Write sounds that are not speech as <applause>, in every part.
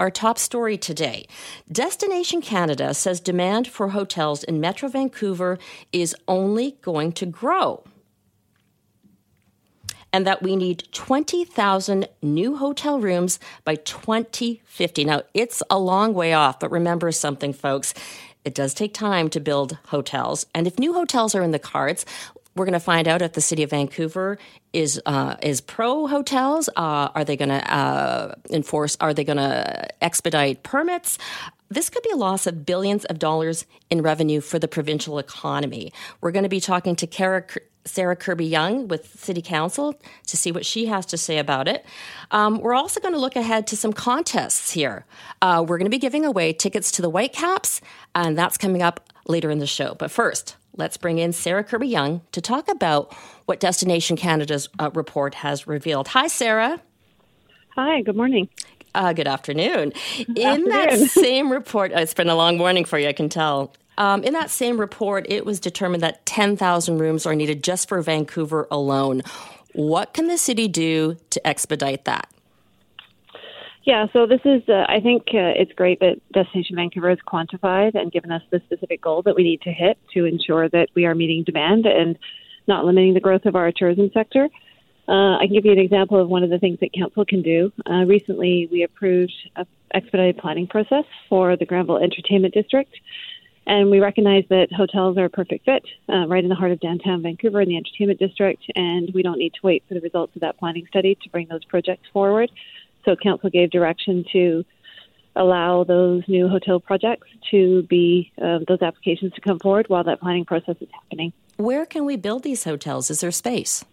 our top story today. Destination Canada says demand for hotels in Metro Vancouver is only going to grow and that we need 20,000 new hotel rooms by 2050. Now, it's a long way off, but remember something, folks. It does take time to build hotels. And if new hotels are in the cards, we're going to find out if the city of Vancouver is uh, is pro hotels. Uh, are they going to uh, enforce? Are they going to expedite permits? This could be a loss of billions of dollars in revenue for the provincial economy. We're going to be talking to Kara Sarah Kirby-Yung with City Council to see what she has to say about it. Um, we're also going to look ahead to some contests here. Uh, we're going to be giving away tickets to the Whitecaps, and that's coming up later in the show. But first, let's bring in Sarah Kirby-Yung to talk about what Destination Canada's uh, report has revealed. Hi, Sarah. Hi, good morning. Uh, good afternoon. Good in afternoon. that <laughs> same report, it's been a long morning for you, I can tell. Um, in that same report, it was determined that 10,000 rooms are needed just for Vancouver alone. What can the city do to expedite that? Yeah, so this is, uh, I think uh, it's great that Destination Vancouver has quantified and given us the specific goal that we need to hit to ensure that we are meeting demand and not limiting the growth of our tourism sector. Uh, I can give you an example of one of the things that council can do. Uh, recently, we approved an expedited planning process for the Granville Entertainment District. And we recognize that hotels are a perfect fit uh, right in the heart of downtown Vancouver in the entertainment district, and we don't need to wait for the results of that planning study to bring those projects forward. So, Council gave direction to allow those new hotel projects to be, uh, those applications to come forward while that planning process is happening. Where can we build these hotels? Is there space?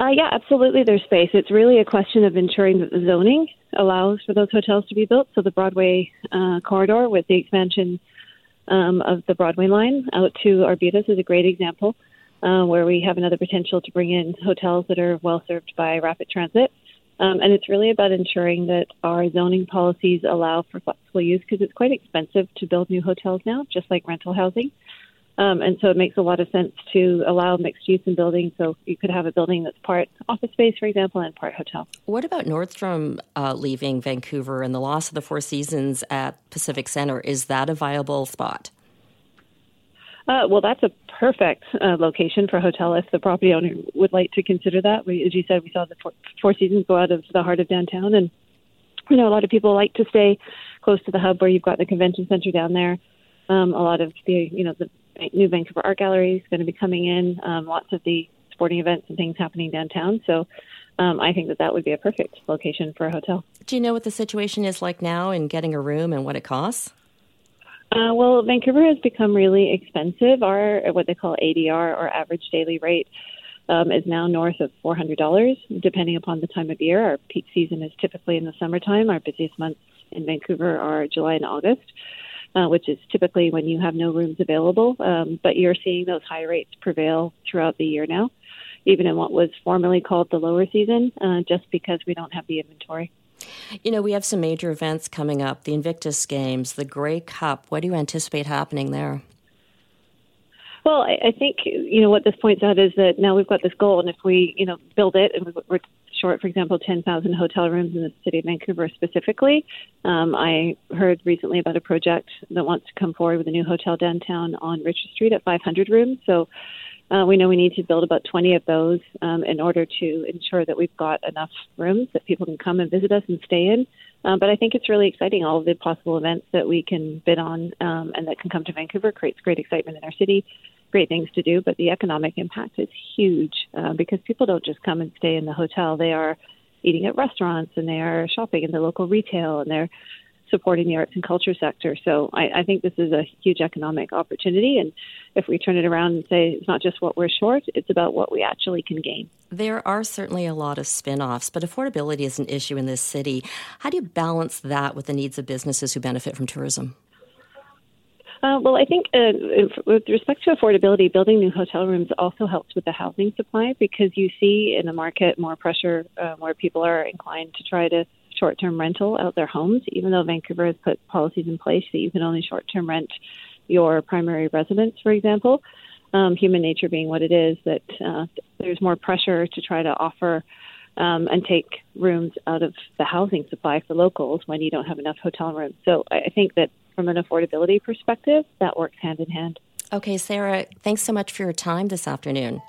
Uh, yeah, absolutely. There's space. It's really a question of ensuring that the zoning allows for those hotels to be built. So the Broadway uh, corridor with the expansion um, of the Broadway line out to Arbutus is a great example uh, where we have another potential to bring in hotels that are well served by rapid transit. Um, and it's really about ensuring that our zoning policies allow for flexible use because it's quite expensive to build new hotels now, just like rental housing. Um, and so it makes a lot of sense to allow mixed use in buildings. So you could have a building that's part office space, for example, and part hotel. What about Nordstrom uh, leaving Vancouver and the loss of the Four Seasons at Pacific Center? Is that a viable spot? Uh, well, that's a perfect uh, location for a hotel if the property owner would like to consider that. We, as you said, we saw the four, four Seasons go out of the heart of downtown, and you know a lot of people like to stay close to the hub where you've got the convention center down there. Um, a lot of the you know the new Vancouver Art Gallery is going to be coming in. Um, lots of the sporting events and things happening downtown. So um, I think that that would be a perfect location for a hotel. Do you know what the situation is like now in getting a room and what it costs? Uh, well, Vancouver has become really expensive. Our what they call ADR or average daily rate um, is now north of four hundred dollars, depending upon the time of year. Our peak season is typically in the summertime. Our busiest months in Vancouver are July and August. Uh, which is typically when you have no rooms available. Um, but you're seeing those high rates prevail throughout the year now, even in what was formerly called the lower season, uh, just because we don't have the inventory. You know, we have some major events coming up the Invictus Games, the Grey Cup. What do you anticipate happening there? Well, I, I think you know what this points out is that now we've got this goal, and if we you know build it, and we're short, for example, 10,000 hotel rooms in the city of Vancouver specifically. Um, I heard recently about a project that wants to come forward with a new hotel downtown on Richard Street at 500 rooms. So uh, we know we need to build about 20 of those um, in order to ensure that we've got enough rooms that people can come and visit us and stay in. Um, but I think it's really exciting. All of the possible events that we can bid on um, and that can come to Vancouver creates great excitement in our city great things to do, but the economic impact is huge uh, because people don't just come and stay in the hotel. They are eating at restaurants and they are shopping in the local retail and they're supporting the arts and culture sector. So I, I think this is a huge economic opportunity. And if we turn it around and say it's not just what we're short, it's about what we actually can gain. There are certainly a lot of spin offs, but affordability is an issue in this city. How do you balance that with the needs of businesses who benefit from tourism? Uh, well, I think uh, with respect to affordability, building new hotel rooms also helps with the housing supply because you see in the market more pressure uh, where people are inclined to try to short term rental out their homes, even though Vancouver has put policies in place that you can only short term rent your primary residence, for example. Um, human nature being what it is, that uh, there's more pressure to try to offer um, and take rooms out of the housing supply for locals when you don't have enough hotel rooms. So I think that from an affordability perspective, that works hand in hand. Okay, Sarah, thanks so much for your time this afternoon.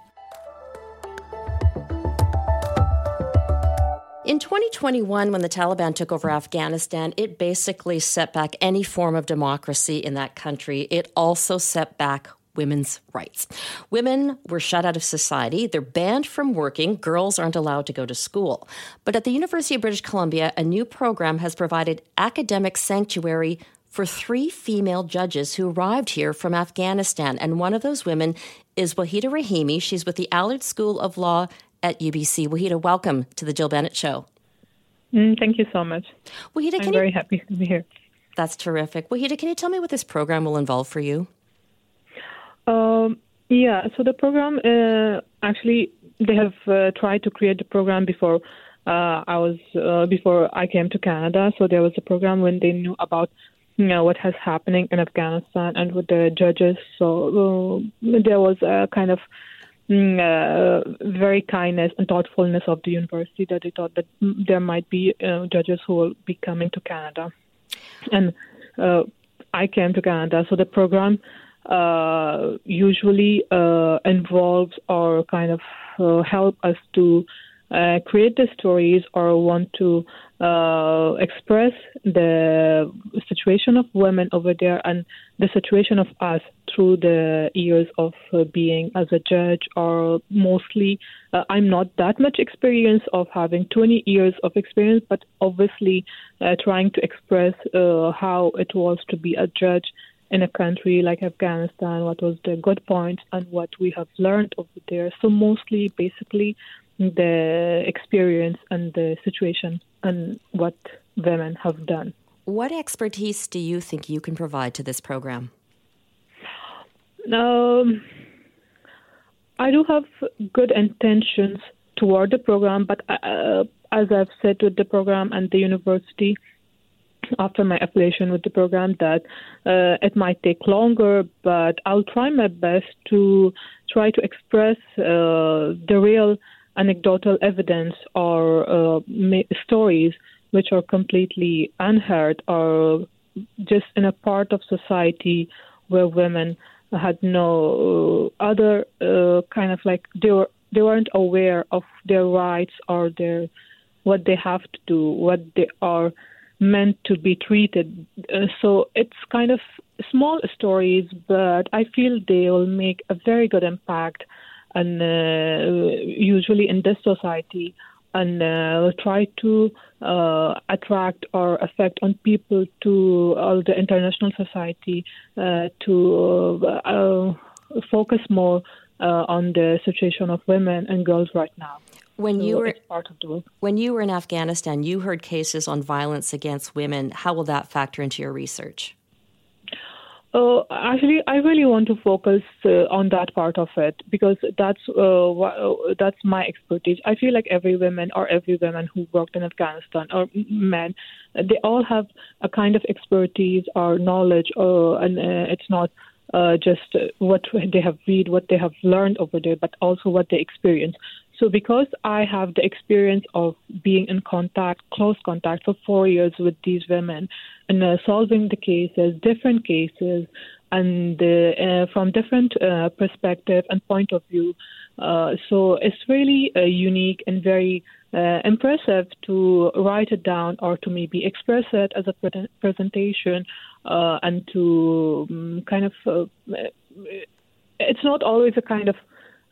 In 2021, when the Taliban took over Afghanistan, it basically set back any form of democracy in that country. It also set back women's rights. Women were shut out of society. They're banned from working. Girls aren't allowed to go to school. But at the University of British Columbia, a new program has provided academic sanctuary for three female judges who arrived here from Afghanistan. And one of those women is Wahida Rahimi. She's with the Allard School of Law at UBC. Wahida, welcome to the Jill Bennett Show. Mm, thank you so much. Wahida, I'm very you... happy to be here. That's terrific. Wahida, can you tell me what this program will involve for you? Um, yeah, so the program uh, actually they have uh, tried to create the program before uh, I was uh, before I came to Canada. So there was a program when they knew about you know what has happening in Afghanistan and with the judges. So uh, there was a kind of uh, very kindness and thoughtfulness of the university that they thought that there might be uh, judges who will be coming to Canada, and uh, I came to Canada. So the program uh, usually uh, involves or kind of help us to uh, create the stories or want to uh, express the situation of women over there and the situation of us through the years of uh, being as a judge or mostly uh, i'm not that much experience of having 20 years of experience but obviously uh, trying to express uh, how it was to be a judge in a country like Afghanistan, what was the good points and what we have learned over there. So mostly, basically, the experience and the situation and what women have done. What expertise do you think you can provide to this program? Um, I do have good intentions toward the program, but uh, as I've said with the program and the university, after my affiliation with the program, that uh, it might take longer, but I'll try my best to try to express uh, the real anecdotal evidence or uh, stories which are completely unheard or just in a part of society where women had no uh, other uh, kind of like they were they weren't aware of their rights or their what they have to do, what they are meant to be treated. Uh, so it's kind of small stories, but I feel they will make a very good impact and uh, usually in this society and uh, try to uh, attract or affect on people to all the international society uh, to uh, focus more uh, on the situation of women and girls right now. When so you were part of the when you were in Afghanistan, you heard cases on violence against women. How will that factor into your research? Uh, actually, I really want to focus uh, on that part of it because that's uh, wh- that's my expertise. I feel like every woman or every woman who worked in Afghanistan or men, they all have a kind of expertise or knowledge, uh, and uh, it's not uh, just what they have read, what they have learned over there, but also what they experience. So, because I have the experience of being in contact, close contact for four years with these women and uh, solving the cases, different cases, and uh, from different uh, perspective and point of view, uh, so it's really uh, unique and very uh, impressive to write it down or to maybe express it as a pre- presentation and to um, kind of. it's not always a kind of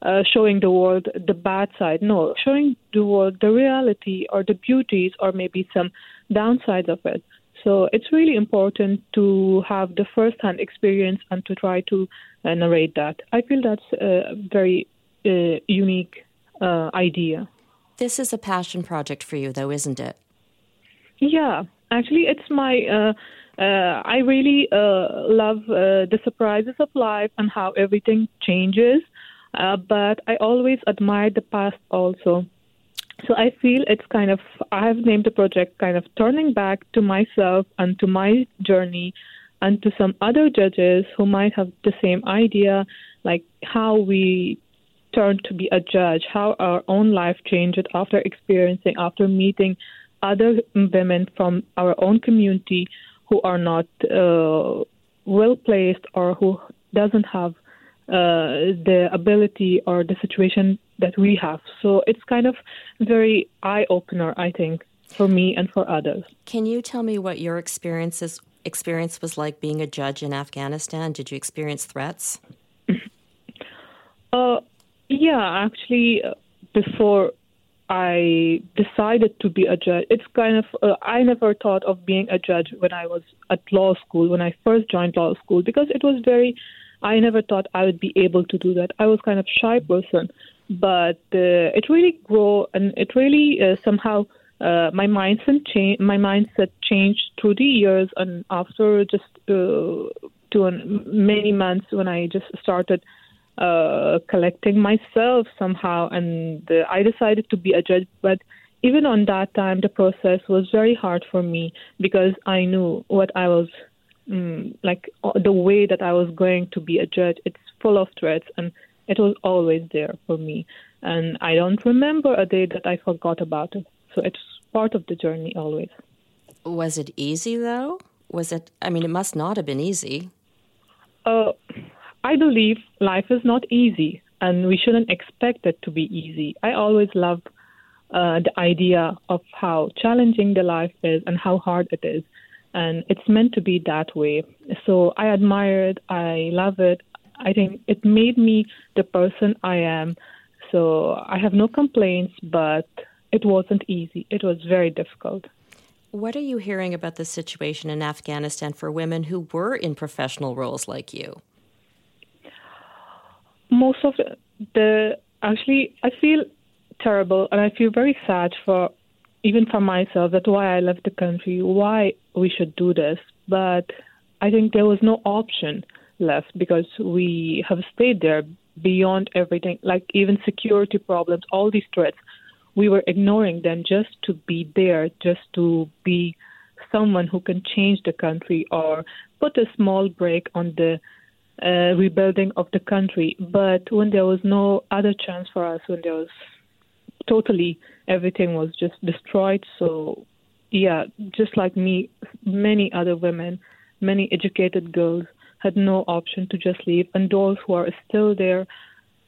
uh, showing the world the bad side. No, showing the world the reality or the beauties or maybe some downsides of it. So it's really important to have the first-hand experience and to try to uh, narrate that. I feel that's a very uh, unique uh, idea. This is a passion project for you, though, isn't it? Yeah, actually, it's my. Uh, uh, I really love the surprises of life and how everything changes uh, but I always admired the past also. So I feel it's kind of, I have named the project kind of turning back to myself and to my journey and to some other judges who might have the same idea, like how we turn to be a judge, how our own life changed after experiencing, after meeting other women from our own community who are not uh, well placed or who doesn't have uh, the ability or the situation that we have. So it's kind of very eye opener, I think, for me and for others. Can you tell me what your experiences experience was like being a judge in Afghanistan? Did you experience threats? Uh, yeah, actually, uh, before I decided to be a judge, it's kind of, uh, I never thought of being a judge when I was at law school, when I first joined law school, because it was very, I never thought I would be able to do that. I was kind of shy person, but uh, it really grew and it really uh, somehow uh, my mindset change my mindset changed through the years and after just uh, two many months when I just started uh, collecting myself somehow and uh, I decided to be a judge but even on that time the process was very hard for me because I knew what I was um, like uh, the way that I was going to be a judge it's full of threats and it was always there for me and I don't remember a day that I forgot about it so it's part of the journey always. Was it easy though? Was it? I mean, it must not have been easy. Uh, I believe life is not easy, and we shouldn't expect it to be easy. I always love uh, the idea of how challenging the life is and how hard it is, and it's meant to be that way. So I admire it. I love it. I think it made me the person I am. So I have no complaints, but it wasn't easy. It was very difficult. What are you hearing about the situation in Afghanistan for women who were in professional roles like you? Most of the, actually, I feel terrible and I feel very sad for even for myself that why I left the country, why we should do this. But I think there was no option left because we have stayed there beyond everything, like even security problems, all these threats we were ignoring them just to be there, just to be someone who can change the country or put a small break on the uh, rebuilding of the country. But when there was no other chance for us, when there was totally everything was just destroyed, so yeah, just like me, many other women, many educated girls had no option to just leave, and those who are still there,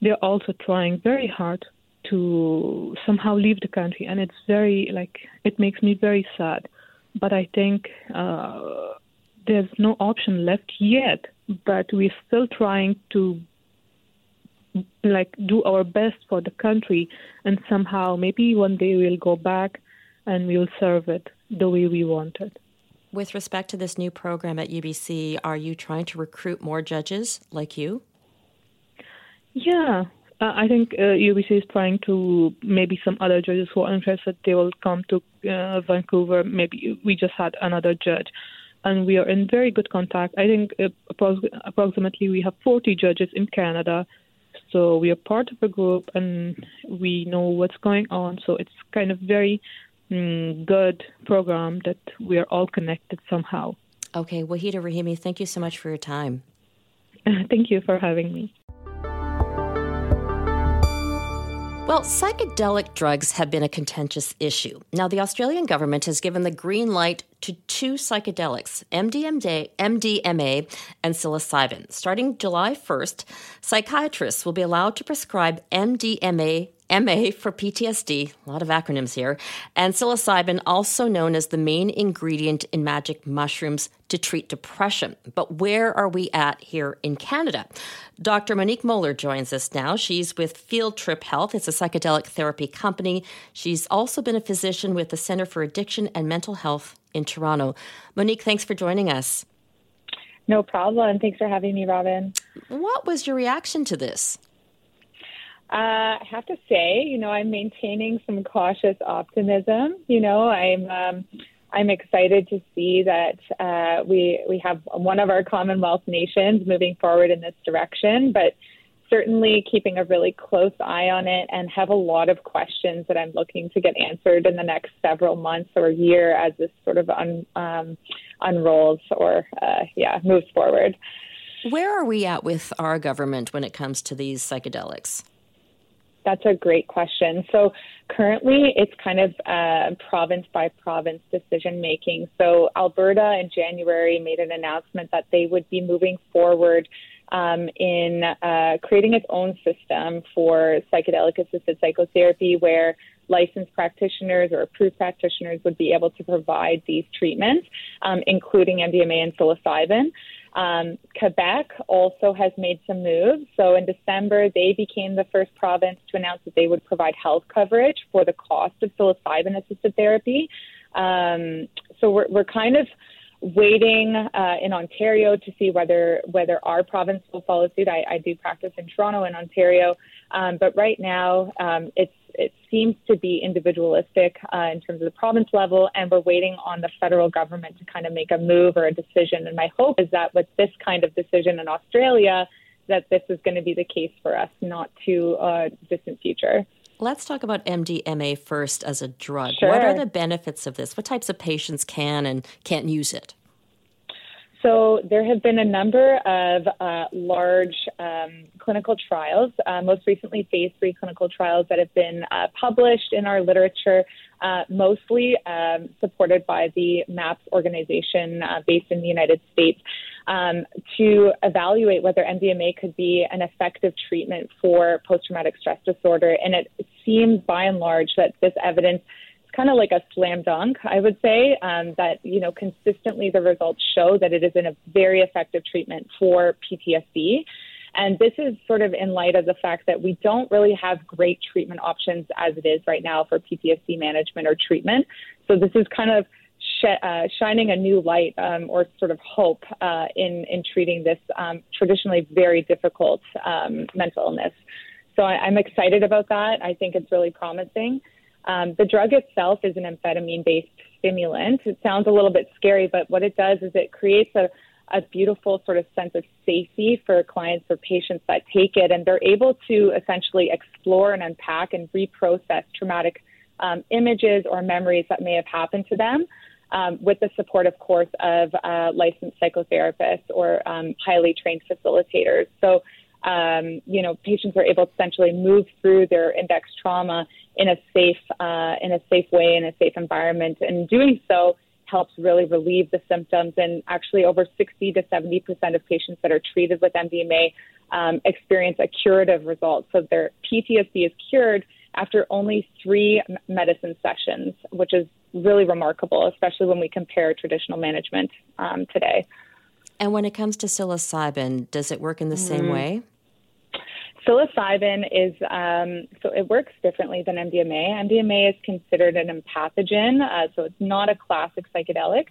they're also trying very hard to somehow leave the country, and it's very like it makes me very sad. But I think uh, there's no option left yet. But we're still trying to like do our best for the country, and somehow maybe one day we'll go back and we'll serve it the way we want it. With respect to this new program at UBC, are you trying to recruit more judges like you? Yeah, uh, I think uh, UBC is trying to maybe some other judges who are interested, they will come to uh, Vancouver. Maybe we just had another judge, and we are in very good contact. I think uh, approximately we have 40 judges in Canada, so we are part of a group and we know what's going on. So it's kind of very mm, good program that we are all connected somehow. Okay, Wahida Rahimi, thank you so much for your time. <laughs> thank you for having me. Well, psychedelic drugs have been a contentious issue. Now, the Australian government has given the green light to two psychedelics, MDMA, MDMA and psilocybin. Starting July 1st, psychiatrists will be allowed to prescribe MDMA MA for PTSD, a lot of acronyms here, and psilocybin, also known as the main ingredient in magic mushrooms to treat depression. But where are we at here in Canada? Dr. Monique Moeller joins us now. She's with Field Trip Health, it's a psychedelic therapy company. She's also been a physician with the Center for Addiction and Mental Health in Toronto. Monique, thanks for joining us. No problem. Thanks for having me, Robin. What was your reaction to this? Uh, I have to say, you know, I'm maintaining some cautious optimism. You know, I'm um, I'm excited to see that uh, we we have one of our Commonwealth nations moving forward in this direction, but certainly keeping a really close eye on it and have a lot of questions that I'm looking to get answered in the next several months or year as this sort of un, um, unrolls or uh, yeah moves forward. Where are we at with our government when it comes to these psychedelics? That's a great question. So currently, it's kind of uh, province by province decision making. So Alberta in January made an announcement that they would be moving forward um, in uh, creating its own system for psychedelic assisted psychotherapy, where licensed practitioners or approved practitioners would be able to provide these treatments, um, including MDMA and psilocybin. Um, Quebec also has made some moves. So in December, they became the first province to announce that they would provide health coverage for the cost of psilocybin assisted therapy. Um, so we're, we're kind of waiting uh, in Ontario to see whether whether our province will follow suit. I, I do practice in Toronto and Ontario, um, but right now um, it's it seems to be individualistic uh, in terms of the province level, and we're waiting on the federal government to kind of make a move or a decision. And my hope is that with this kind of decision in Australia, that this is going to be the case for us, not too uh, distant future. Let's talk about MDMA first as a drug. Sure. What are the benefits of this? What types of patients can and can't use it? So there have been a number of uh, large um, clinical trials, uh, most recently phase three clinical trials that have been uh, published in our literature, uh, mostly um, supported by the MAPS organization uh, based in the United States, um, to evaluate whether MDMA could be an effective treatment for post-traumatic stress disorder. And it seems by and large that this evidence is kind of like a slam dunk, I would say, um, that, you know, consistently the results show that it is a very effective treatment for PTSD. And this is sort of in light of the fact that we don't really have great treatment options as it is right now for PTSD management or treatment. So this is kind of sh- uh, shining a new light um, or sort of hope uh, in in treating this um, traditionally very difficult um, mental illness. So I, I'm excited about that. I think it's really promising. Um, the drug itself is an amphetamine based stimulant. It sounds a little bit scary, but what it does is it creates a, a beautiful sort of sense of safety for clients or patients that take it, and they're able to essentially explore and unpack and reprocess traumatic um, images or memories that may have happened to them. Um, with the support, of course, of uh, licensed psychotherapists or um, highly trained facilitators. So, um, you know, patients are able to essentially move through their index trauma in a safe uh, in a safe way in a safe environment, and doing so helps really relieve the symptoms. And actually, over 60 to 70 percent of patients that are treated with MDMA um, experience a curative result. So their PTSD is cured after only three medicine sessions, which is really remarkable, especially when we compare traditional management um, today. And when it comes to psilocybin, does it work in the mm-hmm. same way? Psilocybin is um, so it works differently than MDMA. MDMA is considered an empathogen, uh, so it's not a classic psychedelic.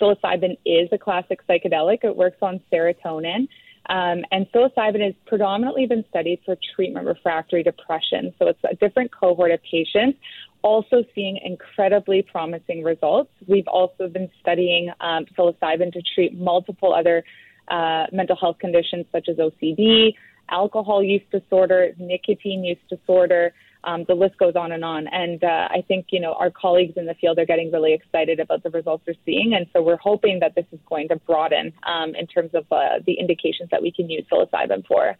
Psilocybin is a classic psychedelic. It works on serotonin. Um, and psilocybin has predominantly been studied for treatment refractory depression. So it's a different cohort of patients, also seeing incredibly promising results. We've also been studying um, psilocybin to treat multiple other uh, mental health conditions such as OCD, alcohol use disorder, nicotine use disorder. Um, the list goes on and on. And uh, I think, you know, our colleagues in the field are getting really excited about the results we're seeing. And so we're hoping that this is going to broaden um, in terms of uh, the indications that we can use psilocybin for.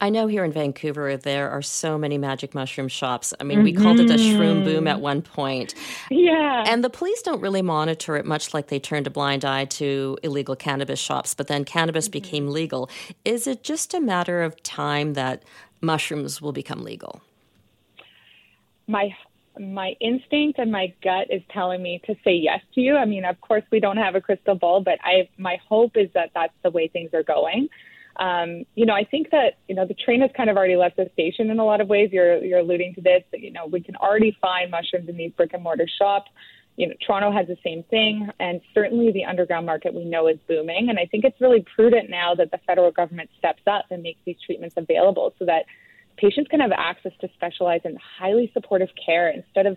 I know here in Vancouver there are so many magic mushroom shops. I mean, mm-hmm. we called it a shroom boom at one point. Yeah. And the police don't really monitor it much like they turned a blind eye to illegal cannabis shops, but then cannabis mm-hmm. became legal. Is it just a matter of time that mushrooms will become legal? My my instinct and my gut is telling me to say yes to you. I mean, of course we don't have a crystal ball, but I my hope is that that's the way things are going um, you know, I think that you know the train has kind of already left the station in a lot of ways. You're you're alluding to this. That, you know, we can already find mushrooms in these brick and mortar shops. You know, Toronto has the same thing, and certainly the underground market we know is booming. And I think it's really prudent now that the federal government steps up and makes these treatments available so that patients can have access to specialized and highly supportive care instead of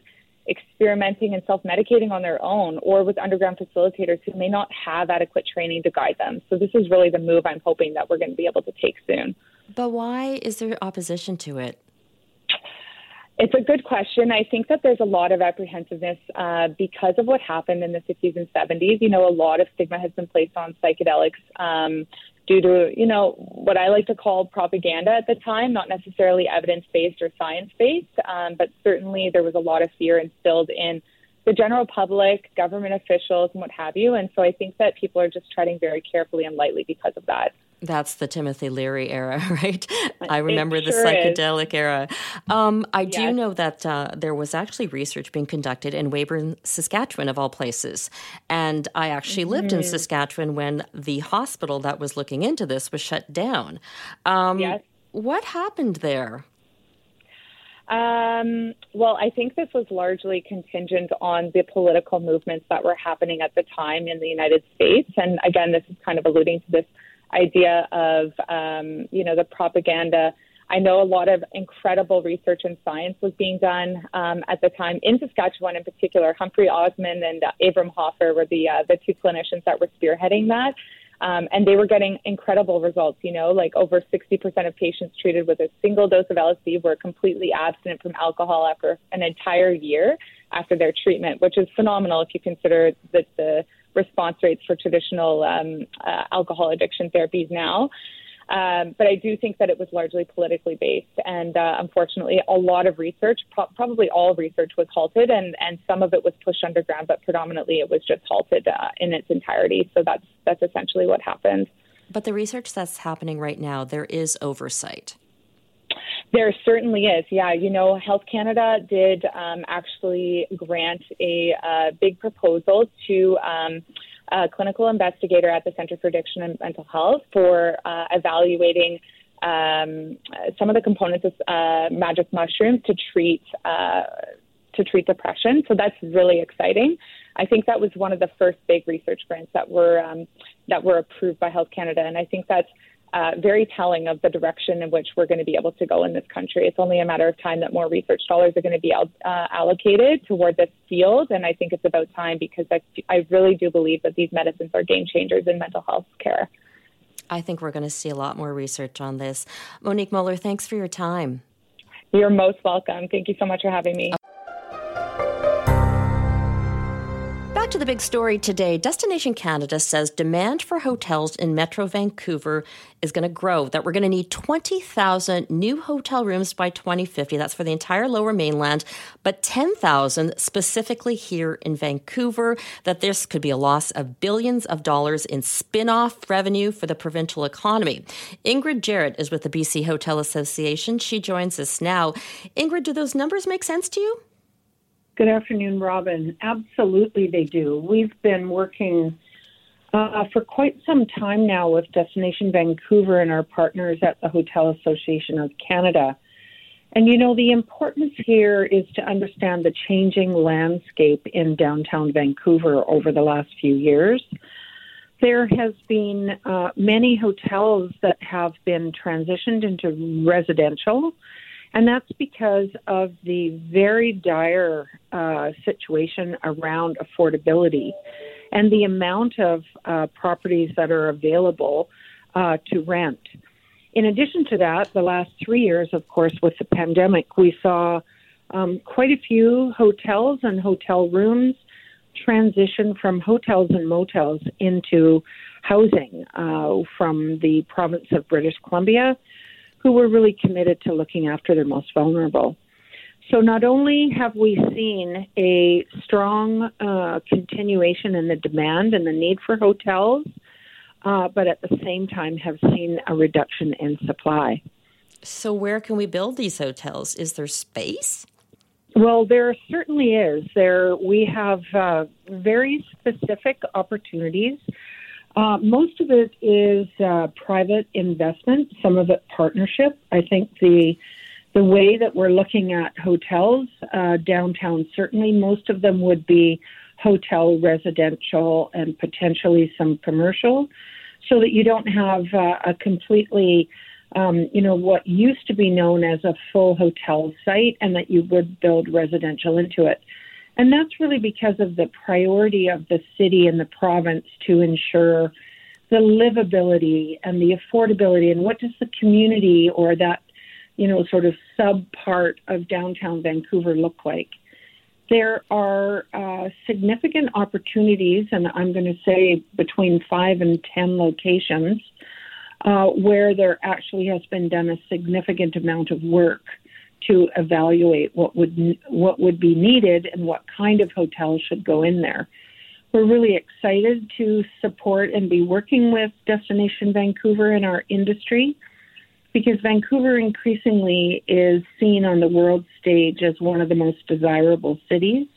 experimenting and self medicating on their own or with underground facilitators who may not have adequate training to guide them. So, this is really the move I'm hoping that we're going to be able to take soon. But why is there opposition to it? It's a good question. I think that there's a lot of apprehensiveness uh, because of what happened in the 60s and 70s. You know, a lot of stigma has been placed on psychedelics um, due to, you know, what I like to call propaganda at the time, not necessarily evidence based or science based, um, but certainly there was a lot of fear instilled in the general public, government officials, and what have you. And so I think that people are just treading very carefully and lightly because of that. That's the Timothy Leary era, <laughs> right? I remember the psychedelic is. era. Um, I yes. do know that uh, there was actually research being conducted in Weyburn, Saskatchewan, of all places. And I actually mm-hmm. lived in mm-hmm. Saskatchewan when the hospital that was looking into this was shut down. Um, yes. What happened there? Um, well, I think this was largely contingent on the political movements that were happening at the time in the United States. And again, this is kind of alluding to this idea of, um, you know, the propaganda. I know a lot of incredible research and science was being done um, at the time in Saskatchewan, in particular. Humphrey Osmond and uh, Abram Hoffer were the uh, the two clinicians that were spearheading that, um, and they were getting incredible results. You know, like over 60% of patients treated with a single dose of LSD were completely abstinent from alcohol after an entire year after their treatment, which is phenomenal if you consider that the response rates for traditional um, uh, alcohol addiction therapies now. Um, but I do think that it was largely politically based, and uh, unfortunately, a lot of research, pro- probably all research, was halted, and, and some of it was pushed underground, but predominantly it was just halted uh, in its entirety. So that's that's essentially what happened. But the research that's happening right now, there is oversight. There certainly is. Yeah, you know, Health Canada did um, actually grant a uh, big proposal to um, a clinical investigator at the Center for Addiction and Mental Health for uh, evaluating um, some of the components of uh, magic mushrooms to treat uh, to treat depression. So that's really exciting. I think that was one of the first big research grants that were um, that were approved by Health Canada, and I think that's uh, very telling of the direction in which we're going to be able to go in this country. It's only a matter of time that more research dollars are going to be uh, allocated toward this field, and I think it's about time because I, I really do believe that these medicines are game changers in mental health care. I think we're going to see a lot more research on this. Monique Moeller, thanks for your time. You're most welcome. Thank you so much for having me. To the big story today. Destination Canada says demand for hotels in Metro Vancouver is going to grow, that we're going to need 20,000 new hotel rooms by 2050. That's for the entire lower mainland, but 10,000 specifically here in Vancouver. That this could be a loss of billions of dollars in spin off revenue for the provincial economy. Ingrid Jarrett is with the BC Hotel Association. She joins us now. Ingrid, do those numbers make sense to you? Good afternoon, Robin. Absolutely, they do. We've been working uh, for quite some time now with Destination Vancouver and our partners at the Hotel Association of Canada. And you know, the importance here is to understand the changing landscape in downtown Vancouver over the last few years. There has been uh, many hotels that have been transitioned into residential and that's because of the very dire uh, situation around affordability and the amount of uh, properties that are available uh, to rent. In addition to that, the last three years, of course, with the pandemic, we saw um, quite a few hotels and hotel rooms transition from hotels and motels into housing uh, from the province of British Columbia who were really committed to looking after their most vulnerable. So not only have we seen a strong uh, continuation in the demand and the need for hotels, uh, but at the same time have seen a reduction in supply. So where can we build these hotels? Is there space? Well, there certainly is. There we have uh, very specific opportunities uh, most of it is uh, private investment, some of it partnership. I think the the way that we're looking at hotels uh, downtown, certainly most of them would be hotel, residential, and potentially some commercial, so that you don't have uh, a completely, um, you know, what used to be known as a full hotel site, and that you would build residential into it. And that's really because of the priority of the city and the province to ensure the livability and the affordability and what does the community or that, you know, sort of sub part of downtown Vancouver look like. There are uh, significant opportunities, and I'm going to say between five and ten locations uh, where there actually has been done a significant amount of work to evaluate what would what would be needed and what kind of hotel should go in there. We're really excited to support and be working with Destination Vancouver in our industry because Vancouver increasingly is seen on the world stage as one of the most desirable cities.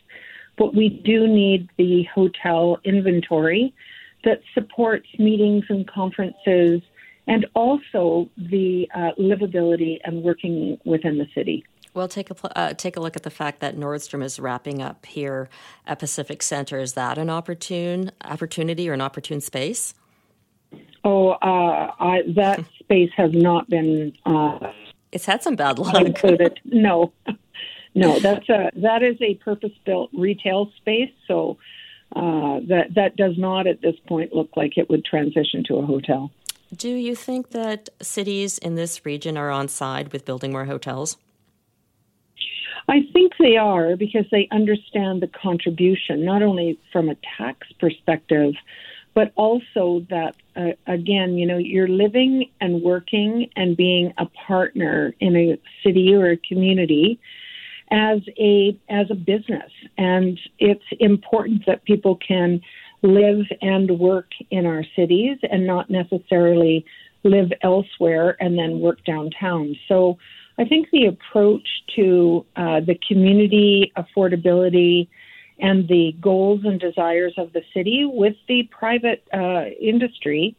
But we do need the hotel inventory that supports meetings and conferences and also the uh, livability and working within the city. Well, take a uh, take a look at the fact that Nordstrom is wrapping up here at Pacific Center. Is that an opportune opportunity or an opportune space? Oh, uh, I, that <laughs> space has not been. Uh, it's had some bad luck. Included. <laughs> No, no, that's a that is a purpose built retail space. So uh, that that does not at this point look like it would transition to a hotel. Do you think that cities in this region are on side with building more hotels? I think they are because they understand the contribution, not only from a tax perspective, but also that, uh, again, you know, you're living and working and being a partner in a city or a community as a as a business and it's important that people can live and work in our cities and not necessarily live elsewhere and then work downtown so I think the approach to uh, the community affordability and the goals and desires of the city with the private uh, industry,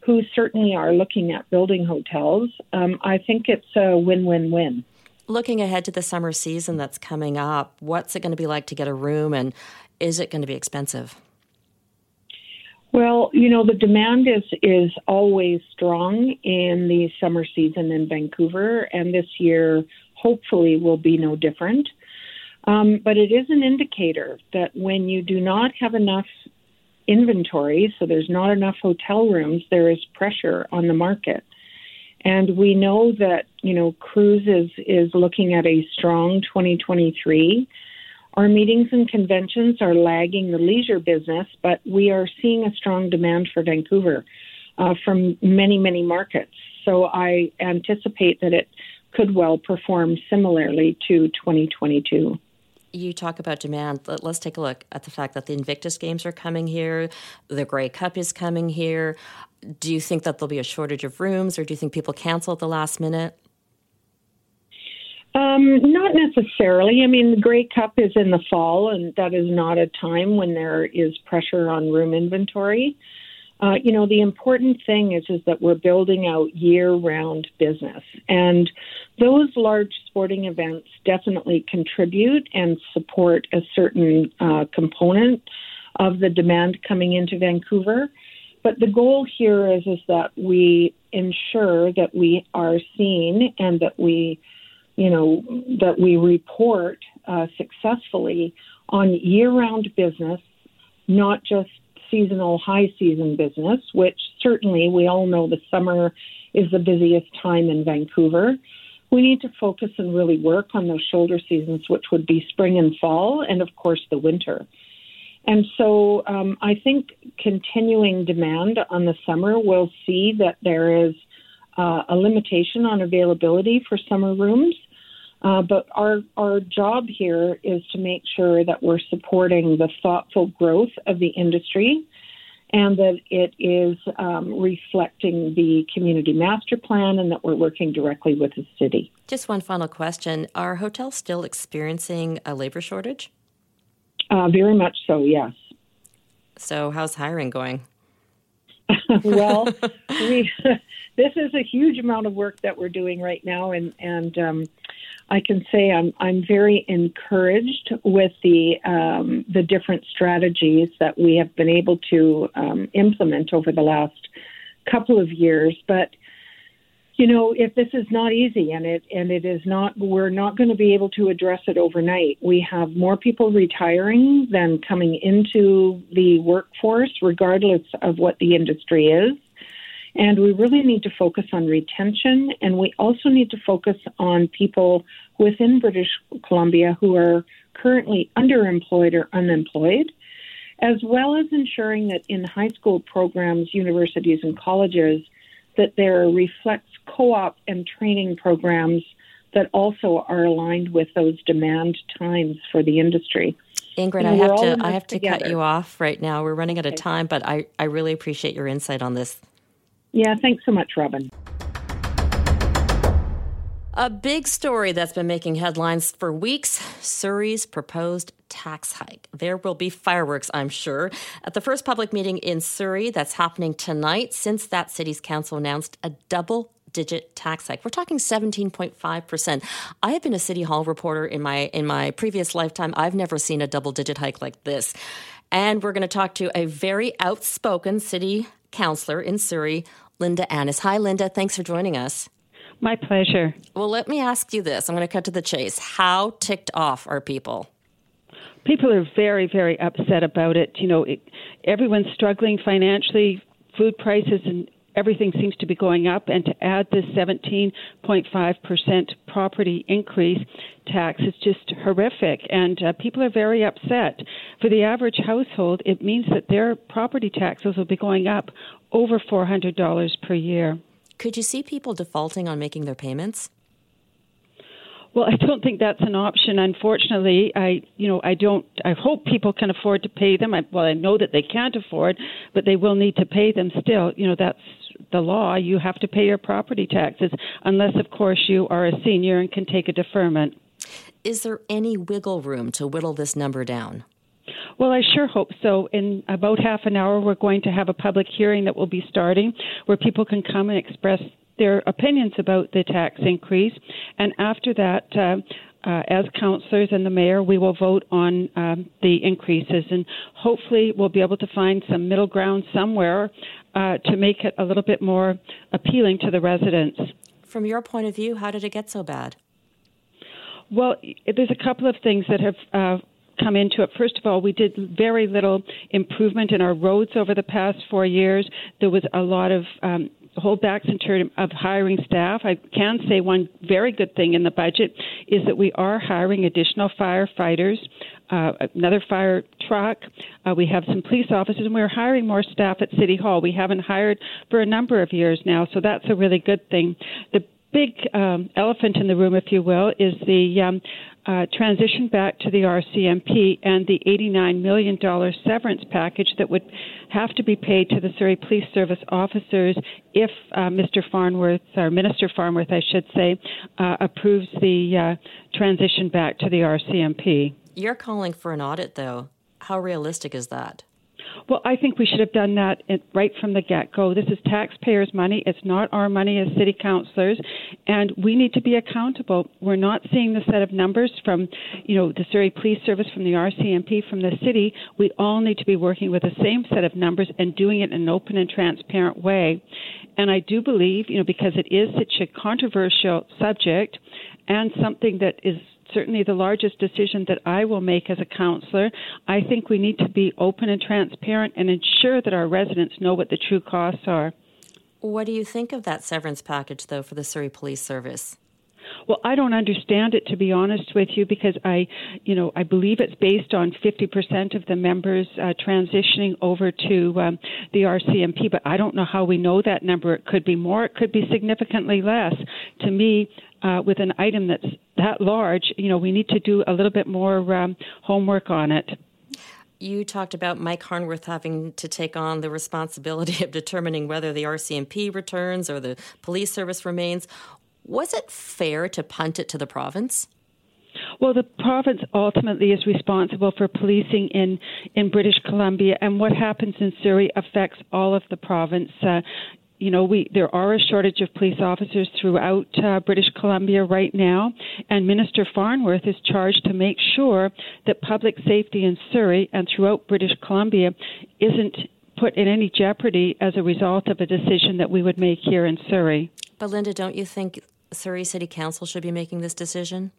who certainly are looking at building hotels, um, I think it's a win win win. Looking ahead to the summer season that's coming up, what's it going to be like to get a room and is it going to be expensive? Well, you know, the demand is is always strong in the summer season in Vancouver, and this year hopefully will be no different. Um, but it is an indicator that when you do not have enough inventory, so there's not enough hotel rooms, there is pressure on the market. And we know that, you know, cruise is, is looking at a strong 2023. Our meetings and conventions are lagging the leisure business, but we are seeing a strong demand for Vancouver uh, from many, many markets. So I anticipate that it could well perform similarly to 2022 you talk about demand. Let's take a look at the fact that the Invictus Games are coming here, the Grey Cup is coming here. Do you think that there'll be a shortage of rooms, or do you think people cancel at the last minute? Um, not necessarily. I mean, the Grey Cup is in the fall, and that is not a time when there is pressure on room inventory. Uh, you know, the important thing is is that we're building out year-round business, and those large sporting events definitely contribute and support a certain uh, component of the demand coming into Vancouver. But the goal here is is that we ensure that we are seen and that we you know, that we report uh, successfully on year round business, not just seasonal high season business, which certainly we all know the summer is the busiest time in Vancouver. We need to focus and really work on those shoulder seasons, which would be spring and fall, and of course the winter. And so um, I think continuing demand on the summer will see that there is uh, a limitation on availability for summer rooms. Uh, but our, our job here is to make sure that we're supporting the thoughtful growth of the industry and that it is um, reflecting the community master plan and that we're working directly with the city. Just one final question Are hotels still experiencing a labor shortage? Uh, very much so, yes. So, how's hiring going? <laughs> well, we, <laughs> this is a huge amount of work that we're doing right now, and and um, I can say I'm I'm very encouraged with the um, the different strategies that we have been able to um, implement over the last couple of years. But you know, if this is not easy and it and it is not, we're not going to be able to address it overnight. We have more people retiring than coming into the workforce, regardless of what the industry is. And we really need to focus on retention, and we also need to focus on people within British Columbia who are currently underemployed or unemployed, as well as ensuring that in high school programs, universities, and colleges, that there reflects co-op and training programs that also are aligned with those demand times for the industry. Ingrid, I have to I have to cut you off right now. We're running out of time, but I, I really appreciate your insight on this. Yeah, thanks so much, Robin. A big story that's been making headlines for weeks Surrey's proposed tax hike. There will be fireworks, I'm sure, at the first public meeting in Surrey that's happening tonight since that city's council announced a double digit tax hike. We're talking 17.5%. I have been a city hall reporter in my in my previous lifetime. I've never seen a double digit hike like this. And we're going to talk to a very outspoken city councilor in Surrey, Linda Annis. Hi Linda, thanks for joining us. My pleasure. Well, let me ask you this. I'm going to cut to the chase. How ticked off are people? People are very, very upset about it. You know, it, everyone's struggling financially. Food prices and everything seems to be going up, and to add this 17.5% property increase tax is just horrific, and uh, people are very upset. For the average household, it means that their property taxes will be going up over $400 per year. Could you see people defaulting on making their payments? Well, I don't think that's an option. Unfortunately, I, you know, I don't. I hope people can afford to pay them. I, well, I know that they can't afford, but they will need to pay them still. You know, that's the law. You have to pay your property taxes, unless, of course, you are a senior and can take a deferment. Is there any wiggle room to whittle this number down? Well, I sure hope so. In about half an hour, we're going to have a public hearing that will be starting where people can come and express their opinions about the tax increase. And after that, uh, uh, as councillors and the mayor, we will vote on um, the increases, and hopefully we'll be able to find some middle ground somewhere uh, to make it a little bit more appealing to the residents. From your point of view, how did it get so bad? Well, there's a couple of things that have uh, come into it. First of all, we did very little improvement in our roads over the past four years. There was a lot of um, holdbacks in terms of hiring staff. I can say one very good thing in the budget is that we are hiring additional firefighters, uh, another fire truck. Uh, we have some police officers, and we're hiring more staff at City Hall. We haven't hired for a number of years now, so that's a really good thing. The big um, elephant in the room, if you will, is the um, uh, transition back to the RCMP and the $89 million severance package that would have to be paid to the Surrey Police Service officers if uh, Mr. Farnworth, or Minister Farnworth, I should say, uh, approves the uh, transition back to the RCMP. You're calling for an audit, though. How realistic is that? Well, I think we should have done that right from the get go. This is taxpayers' money. It's not our money as city councilors, and we need to be accountable. We're not seeing the set of numbers from, you know, the Surrey Police Service, from the RCMP, from the city. We all need to be working with the same set of numbers and doing it in an open and transparent way. And I do believe, you know, because it is such a controversial subject and something that is certainly the largest decision that I will make as a councillor. I think we need to be open and transparent and ensure that our residents know what the true costs are. What do you think of that severance package, though, for the Surrey Police Service? Well, I don't understand it to be honest with you because I, you know, I believe it's based on 50% of the members uh, transitioning over to um, the RCMP, but I don't know how we know that number. It could be more, it could be significantly less. To me, uh, with an item that's that large, you know, we need to do a little bit more um, homework on it. You talked about Mike Farnworth having to take on the responsibility <laughs> of determining whether the RCMP returns or the police service remains. Was it fair to punt it to the province? Well, the province ultimately is responsible for policing in, in British Columbia, and what happens in Surrey affects all of the province. Uh, you know, we there are a shortage of police officers throughout uh, British Columbia right now, and Minister Farnworth is charged to make sure that public safety in Surrey and throughout British Columbia isn't put in any jeopardy as a result of a decision that we would make here in Surrey. But Linda, don't you think Surrey City Council should be making this decision?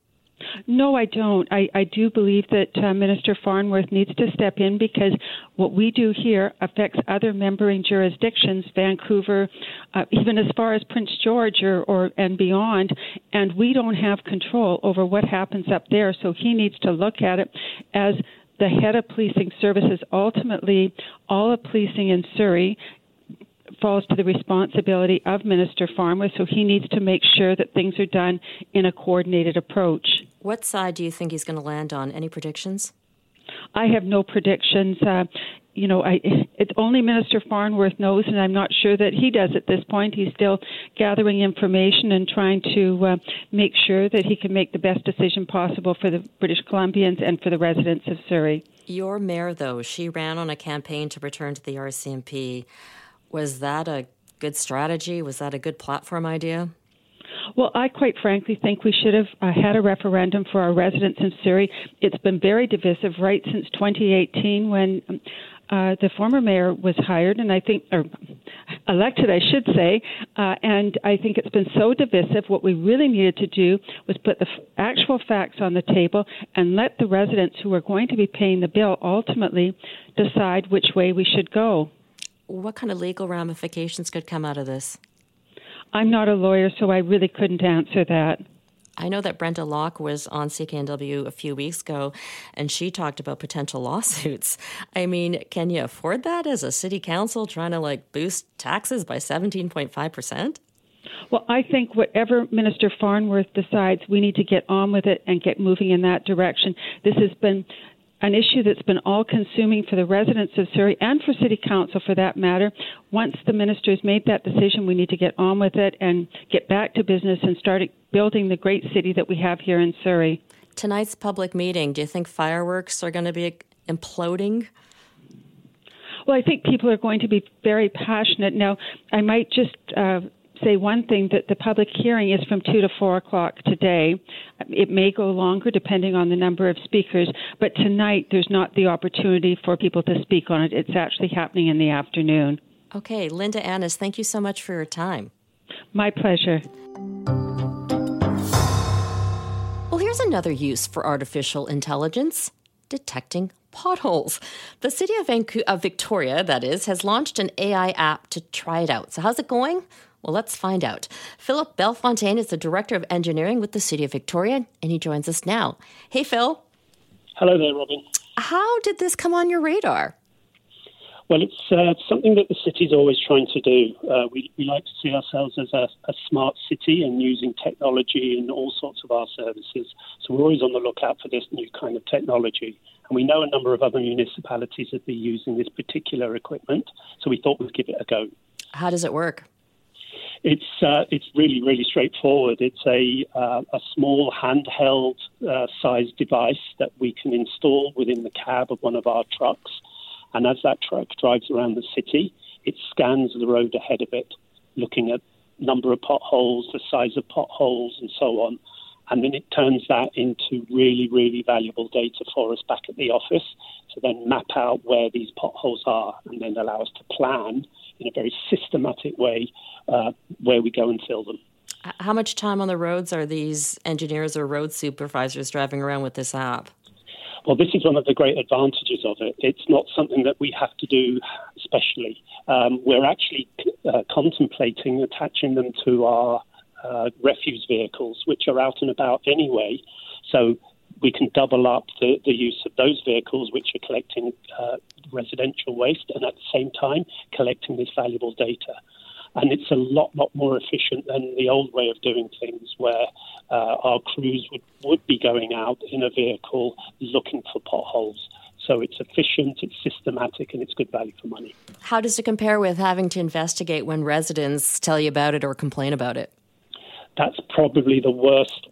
No, I don't. I, I do believe that uh, Minister Farnworth needs to step in because what we do here affects other membering jurisdictions, Vancouver, uh, even as far as Prince George or, or and beyond, and we don't have control over what happens up there. So he needs to look at it as the head of policing services. Ultimately, all of policing in Surrey falls to the responsibility of Minister Farnworth, so he needs to make sure that things are done in a coordinated approach. What side do you think he's going to land on? Any predictions? I have no predictions. Uh, you know, I it only Minister Farnworth knows, and I'm not sure that he does at this point. He's still gathering information and trying to uh, make sure that he can make the best decision possible for the British Columbians and for the residents of Surrey. Your mayor, though, she ran on a campaign to return to the RCMP. Was that a good strategy? Was that a good platform idea? Well, I quite frankly think we should have uh, had a referendum for our residents in Surrey. It's been very divisive right since 2018 when uh, the former mayor was hired, and I think, or elected, I should say, uh, and I think it's been so divisive. What we really needed to do was put the f- actual facts on the table and let the residents who are going to be paying the bill ultimately decide which way we should go. What kind of legal ramifications could come out of this? I'm not a lawyer, so I really couldn't answer that. I know that Brenda Locke was on CKNW a few weeks ago, and she talked about potential <laughs> lawsuits. I mean, can you afford that as a city council trying to like boost taxes by 17.5%? Well, I think whatever Minister Farnworth decides, we need to get on with it and get moving in that direction. This has been an issue that's been all consuming for the residents of Surrey and for City Council for that matter. Once the minister has made that decision, we need to get on with it and get back to business and start building the great city that we have here in Surrey. Tonight's public meeting, do you think fireworks are going to be imploding? Well, I think people are going to be very passionate. Now, I might just uh, say one thing that the public hearing is from 2 to 4 o'clock today. It may go longer depending on the number of speakers, but tonight there's not the opportunity for people to speak on it. It's actually happening in the afternoon. Okay, Linda Annis, thank you so much for your time. My pleasure. Well, here's another use for artificial intelligence detecting potholes. The city of, Vancouver, of Victoria, that is, has launched an AI app to try it out. So, how's it going? Well, let's find out. Philip Bellefontaine is the Director of Engineering with the City of Victoria, and he joins us now. Hey, Phil. Hello there, Robin. How did this come on your radar? Well, it's uh, something that the city's always trying to do. Uh, we, we, like to see ourselves as a, a, smart city and using technology in all sorts of our services. So we're always on the lookout for this new kind of technology. And we know a number of other municipalities have been using this particular equipment, so we thought we'd give it a go. How does it work? It's uh, it's really really straightforward. It's a uh, a small handheld uh, sized device that we can install within the cab of one of our trucks, and as that truck drives around the city, it scans the road ahead of it, looking at number of potholes, the size of potholes, and so on. And then it turns that into really, really valuable data for us back at the office to then map out where these potholes are and then allow us to plan in a very systematic way uh, where we go and fill them. How much time on the roads are these engineers or road supervisors driving around with this app? Well, this is one of the great advantages of it. It's not something that we have to do specially. Um, we're actually uh, contemplating attaching them to our uh, refuse vehicles, which are out and about anyway. So we can double up the, the use of those vehicles, which are collecting uh, residential waste and at the same time collecting this valuable data. And it's a lot, lot more efficient than the old way of doing things, where uh, our crews would, would be going out in a vehicle looking for potholes. So it's efficient, it's systematic, and it's good value for money. How does it compare with having to investigate when residents tell you about it or complain about it? That's probably the worst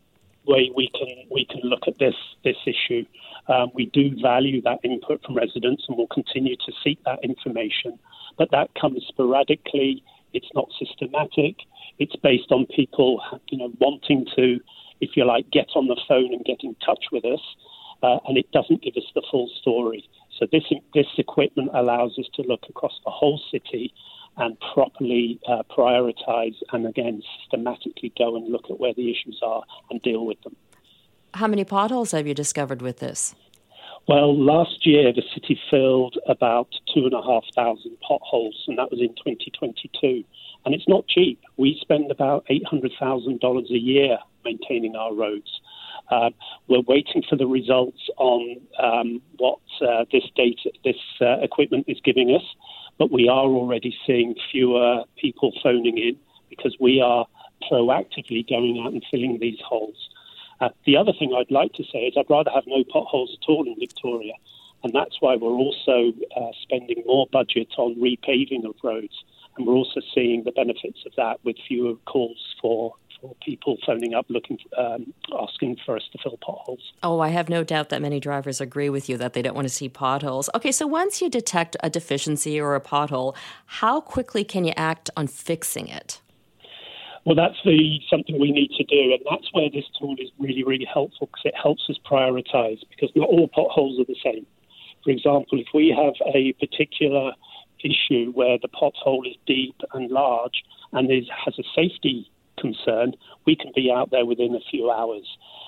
way we can we can look at this this issue. Um, we do value that input from residents, and we'll continue to seek that information. But that comes sporadically. It's not systematic. It's based on people, you know, wanting to, if you like, get on the phone and get in touch with us, uh, and it doesn't give us the full story. So this this equipment allows us to look across the whole city and properly uh, prioritize and again systematically go and look at where the issues are and deal with them. How many potholes have you discovered with this? Well, last year the city filled about two and a half thousand potholes, and that was in 2022. And it's not cheap. We spend about $800,000 a year maintaining our roads. Uh, we're waiting for the results on um, what uh, this data, this uh, equipment is giving us. But we are already seeing fewer people phoning in because we are proactively going out and filling these holes. Uh, the other thing I'd like to say is I'd rather have no potholes at all in Victoria, and that's why we're also uh, spending more budget on repaving of roads, and we're also seeing the benefits of that with fewer calls for for people phoning up looking, um, asking for us to fill potholes. Oh, I have no doubt that many drivers agree with you that they don't want to see potholes. Okay, so once you detect a deficiency or a pothole, how quickly can you act on fixing it? Well, that's the something we need to do, and that's where this tool is really, really helpful because it helps us prioritise. Because not all potholes are the same. For example, if we have a particular issue where the pothole is deep and large and is, has a safety concern, we can be out there within a few hours.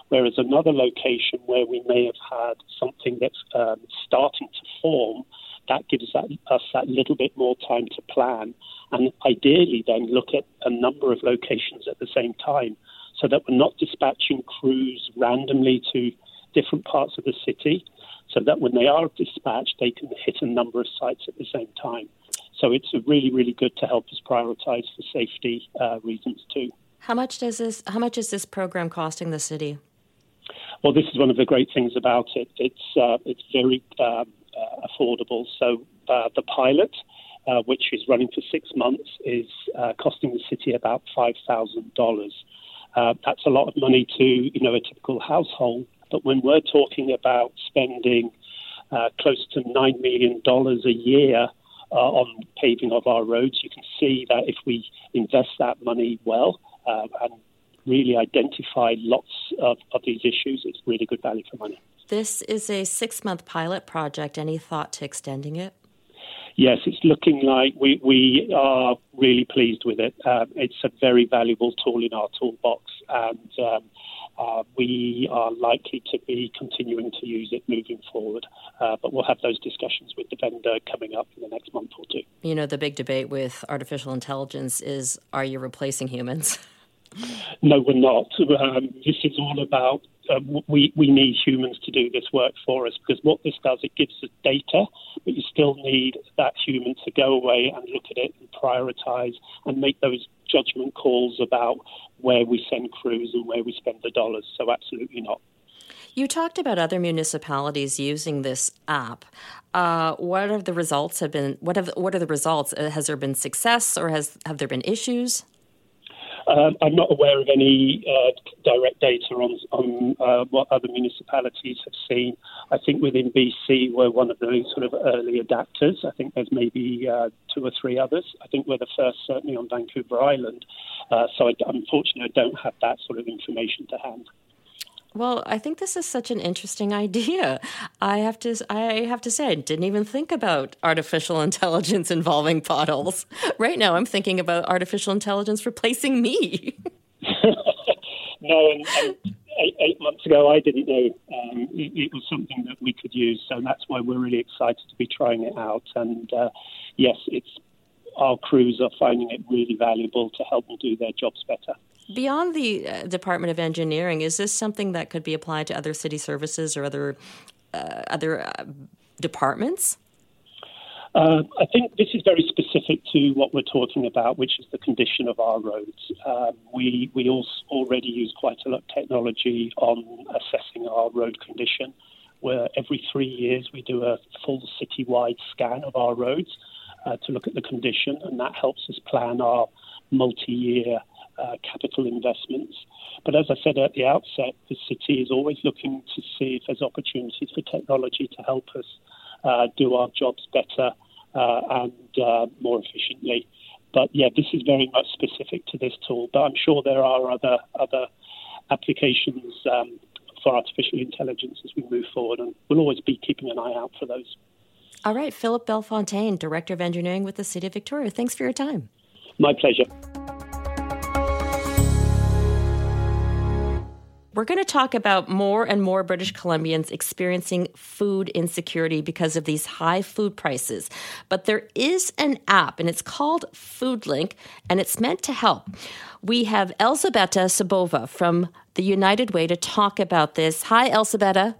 Whereas another location where we may have had something that's um, starting to form, that gives that, us that little bit more time to plan and ideally then look at a number of locations at the same time so that we're not dispatching crews randomly to different parts of the city so that when they are dispatched, they can hit a number of sites at the same time. So it's really, really good to help us prioritize for safety uh, reasons too. How much does this? How much is this program costing the city? Well, this is one of the great things about it. It's uh, it's very um, uh, affordable. So uh, the pilot, uh, which is running for six months, is uh, costing the city about five thousand dollars. That's a lot of money to you know a typical household. But when we're talking about spending close to nine million dollars a year uh, on paving of our roads, you can see that if we invest that money well uh, and really identify lots of, of these issues, it's really good value for money. This is a six month pilot project. Any thought to extending it? Yes, it's looking like we, we are really pleased with it. Um, it's a very valuable tool in our toolbox, and um, uh, we are likely to be continuing to use it moving forward. Uh, but we'll have those discussions with the vendor coming up in the next month or two. You know, the big debate with artificial intelligence is are you replacing humans? No, we're not. Um, this is all about uh, we, we need humans to do this work for us because what this does, it gives us data, but you still need that human to go away and look at it and prioritize and make those judgment calls about where we send crews and where we spend the dollars. So, absolutely not. You talked about other municipalities using this app. Uh, what are the results have been? What have what are the results? Uh, has there been success, or has have there been issues? Um, I'm not aware of any uh, direct data on, on uh, what other municipalities have seen. I think within BC, we're one of the sort of early adapters. I think there's maybe uh, two or three others. I think we're the first, certainly on Vancouver Island. Uh, so, I, unfortunately, I don't have that sort of information to hand. Well, I think this is such an interesting <laughs> idea. I have to I have to say I didn't even think about artificial <laughs> intelligence involving bottles. Right now I'm thinking about artificial intelligence replacing me. <laughs> no, and, and eight, eight, months ago I didn't know um, it, it, was something that we could use, so that's why we're really excited to be trying it out. And uh, yes, it's our crews are finding it really valuable to help them do their jobs better. Beyond the uh, Department of Engineering, is this something that could be applied to other city services or other uh, other uh, departments? Uh, I think this is very specific to what we're talking about, which is the condition of our roads. Um, we we already use quite a lot of technology on assessing our road condition, where every three years we do a full citywide scan of our roads uh, to look at the condition, and that helps us plan our multi-year uh, capital investments. But as I said at the outset, the city is always looking to see if there's opportunities for technology to help us uh, do our jobs better uh, and uh, more efficiently. But yeah, this is very much specific to this tool. But I'm sure there are other other applications um, for artificial intelligence as we move forward, and we'll always be keeping an eye out for those. All right, Philip Bellefontaine, Director of Engineering with the City of Victoria. Thanks for your time. My pleasure. We're going to talk about more and more British Columbians experiencing food insecurity because of these high food prices. But there is an app, and it's called FoodLink, and it's meant to help. We have Elzbieta Sobova from the United Way to talk about this. Hi, Elzbieta.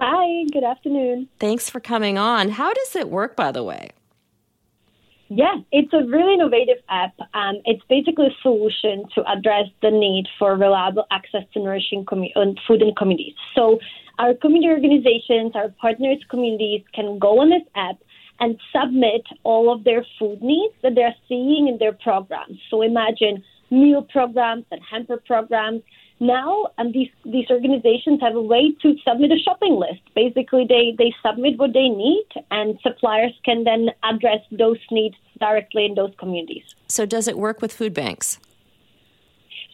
Hi, good afternoon. Thanks for coming on. How does it work, by the way? Yeah, it's a really innovative app. Um, it's basically a solution to address the need for reliable access to nourishing commu- uh, food in communities. So, our community organizations, our partners communities can go on this app and submit all of their food needs that they're seeing in their programs. So, imagine meal programs and hamper programs now um, these these organizations have a way to submit a shopping list. Basically, they they submit what they need, and suppliers can then address those needs directly in those communities. So, does it work with food banks?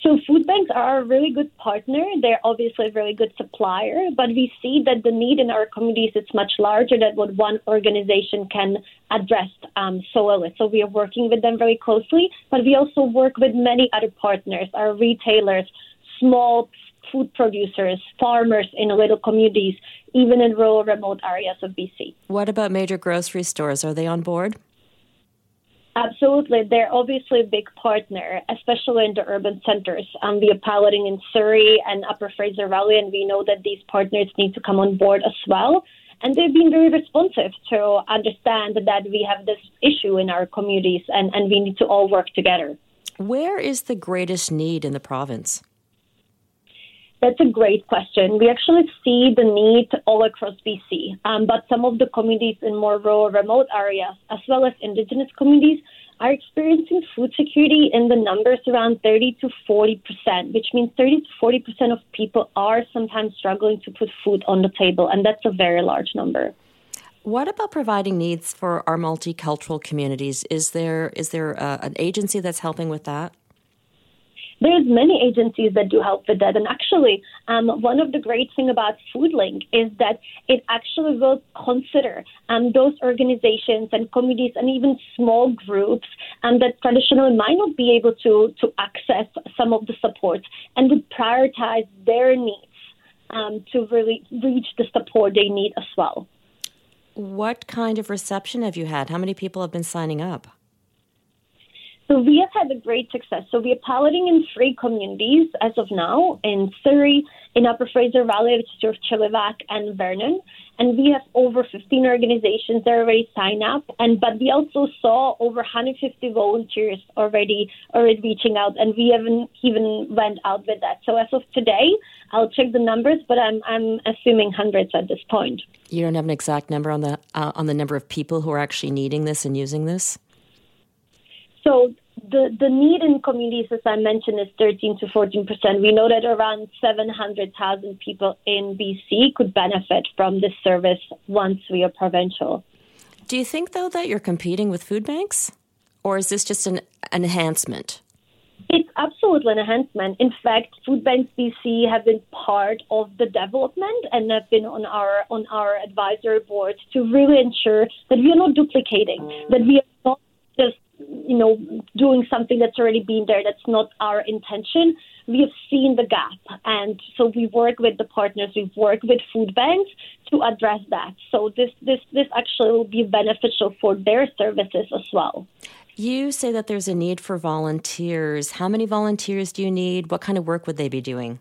So food banks are a really good partner. They're obviously a really good supplier, but we see that the need in our communities is much larger than what one organization can address um, so well. So we are working with them very closely, but we also work with many other partners, our retailers, small food producers, farmers in little communities, even in rural, remote areas of BC. What about major grocery stores? Are they on board? Absolutely. They're obviously a big partner, especially in the urban centers. Um, we are piloting in Surrey and Upper Fraser Valley, and we know that these partners need to come on board as well. And they've been very responsive to understand that we have this issue in our communities and, and we need to all work together. Where is the greatest need in the province? That's a great question. We actually see the need all across BC, um, but some of the communities in more rural, remote areas, as well as Indigenous communities, are experiencing food security in the numbers around 30 to 40 percent, which means 30 to 40 percent of people are sometimes struggling to put food on the table, and that's a very large number. What about providing needs for our multicultural communities? Is there is there uh, an agency that's helping with that? There's many agencies that do help with that. And actually, um, one of the great things about FoodLink is that it actually will consider um, those organizations and communities and even small groups um, that traditionally might not be able to, to access some of the support and would prioritize their needs um, to really reach the support they need as well. What kind of reception have you had? How many people have been signing up? So we have had a great success. So we are piloting in three communities as of now in Surrey, in Upper Fraser Valley, which is Chilliwack and Vernon. And we have over 15 organizations that already signed up. And but we also saw over 150 volunteers already already reaching out, and we haven't even went out with that. So as of today, I'll check the numbers, but I'm I'm assuming hundreds at this point. You don't have an exact number on the uh, on the number of people who are actually needing this and using this. So the, the need in communities, as I mentioned, is 13 to 14 percent. We know that around 700,000 people in BC could benefit from this service once we are provincial. Do you think, though, that you're competing with food banks? Or is this just an, an enhancement? It's absolutely an enhancement. In fact, Food Banks BC have been part of the development and have been on our on our advisory board to really ensure that we are not duplicating, that we are not just you know, doing something that's already been there. That's not our intention. We have seen the gap, and so we work with the partners. We've worked with food banks to address that. So this this this actually will be beneficial for their services as well. You say that there's a need for volunteers. How many volunteers do you need? What kind of work would they be doing?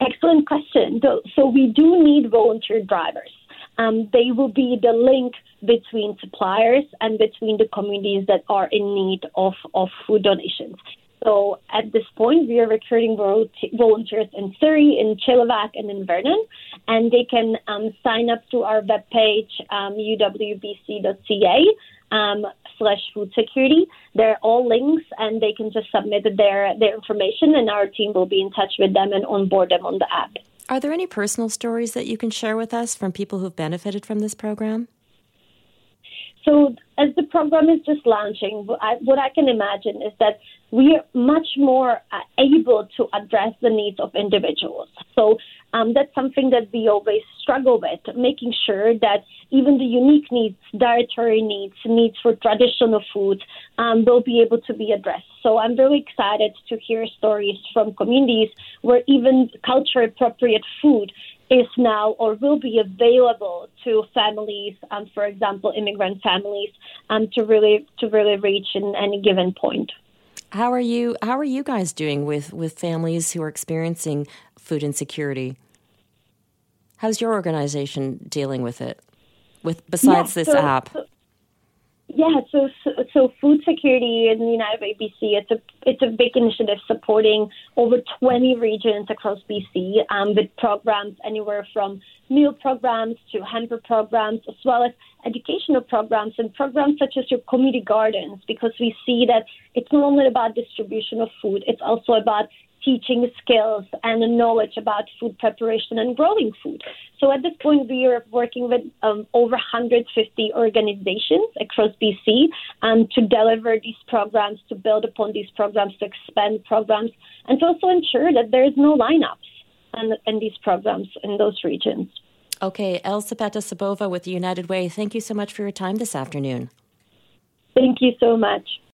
Excellent question. So we do need volunteer drivers. Um, they will be the link between suppliers and between the communities that are in need of, of food donations. So at this point, we are recruiting volunteers in Surrey, in Chilliwack, and in Vernon, and they can um, sign up to our webpage, um, uwbc.ca um, slash food security. They're all links, and they can just submit their, their information, and our team will be in touch with them and onboard them on the app. Are there any personal stories that you can share with us from people who've benefited from this program? So, as the program is just launching, what I, what I can imagine is that we are much more uh, able to address the needs of individuals. So, um, that's something that we always struggle with, making sure that even the unique needs, dietary needs, needs for traditional foods, um, will be able to be addressed. So, I'm really excited to hear stories from communities where even culture appropriate food is now or will be available to families, um, for example, immigrant families, um, to really to really reach in any given point. How are you? How are you guys doing with with families who are experiencing food insecurity? How's your organization dealing with it? With besides this so, app? So, Yeah, so, so, so food security in the United Way BC, it's a it's a big initiative supporting over 20 regions across BC um, with programs anywhere from meal programs to hamper programs, as well as educational programs and programs such as your community gardens, because we see that it's not only about distribution of food, it's also about teaching skills and knowledge about food preparation and growing food. So at this point, we are working with um, over 150 organizations across BC um, to deliver these programs, to build upon these programs, to expand programs, and to also ensure that there is no lineups in, in these programs in those regions. Okay, Elsapeta Sabova with the United Way, thank you so much for your time this afternoon. Thank you so much.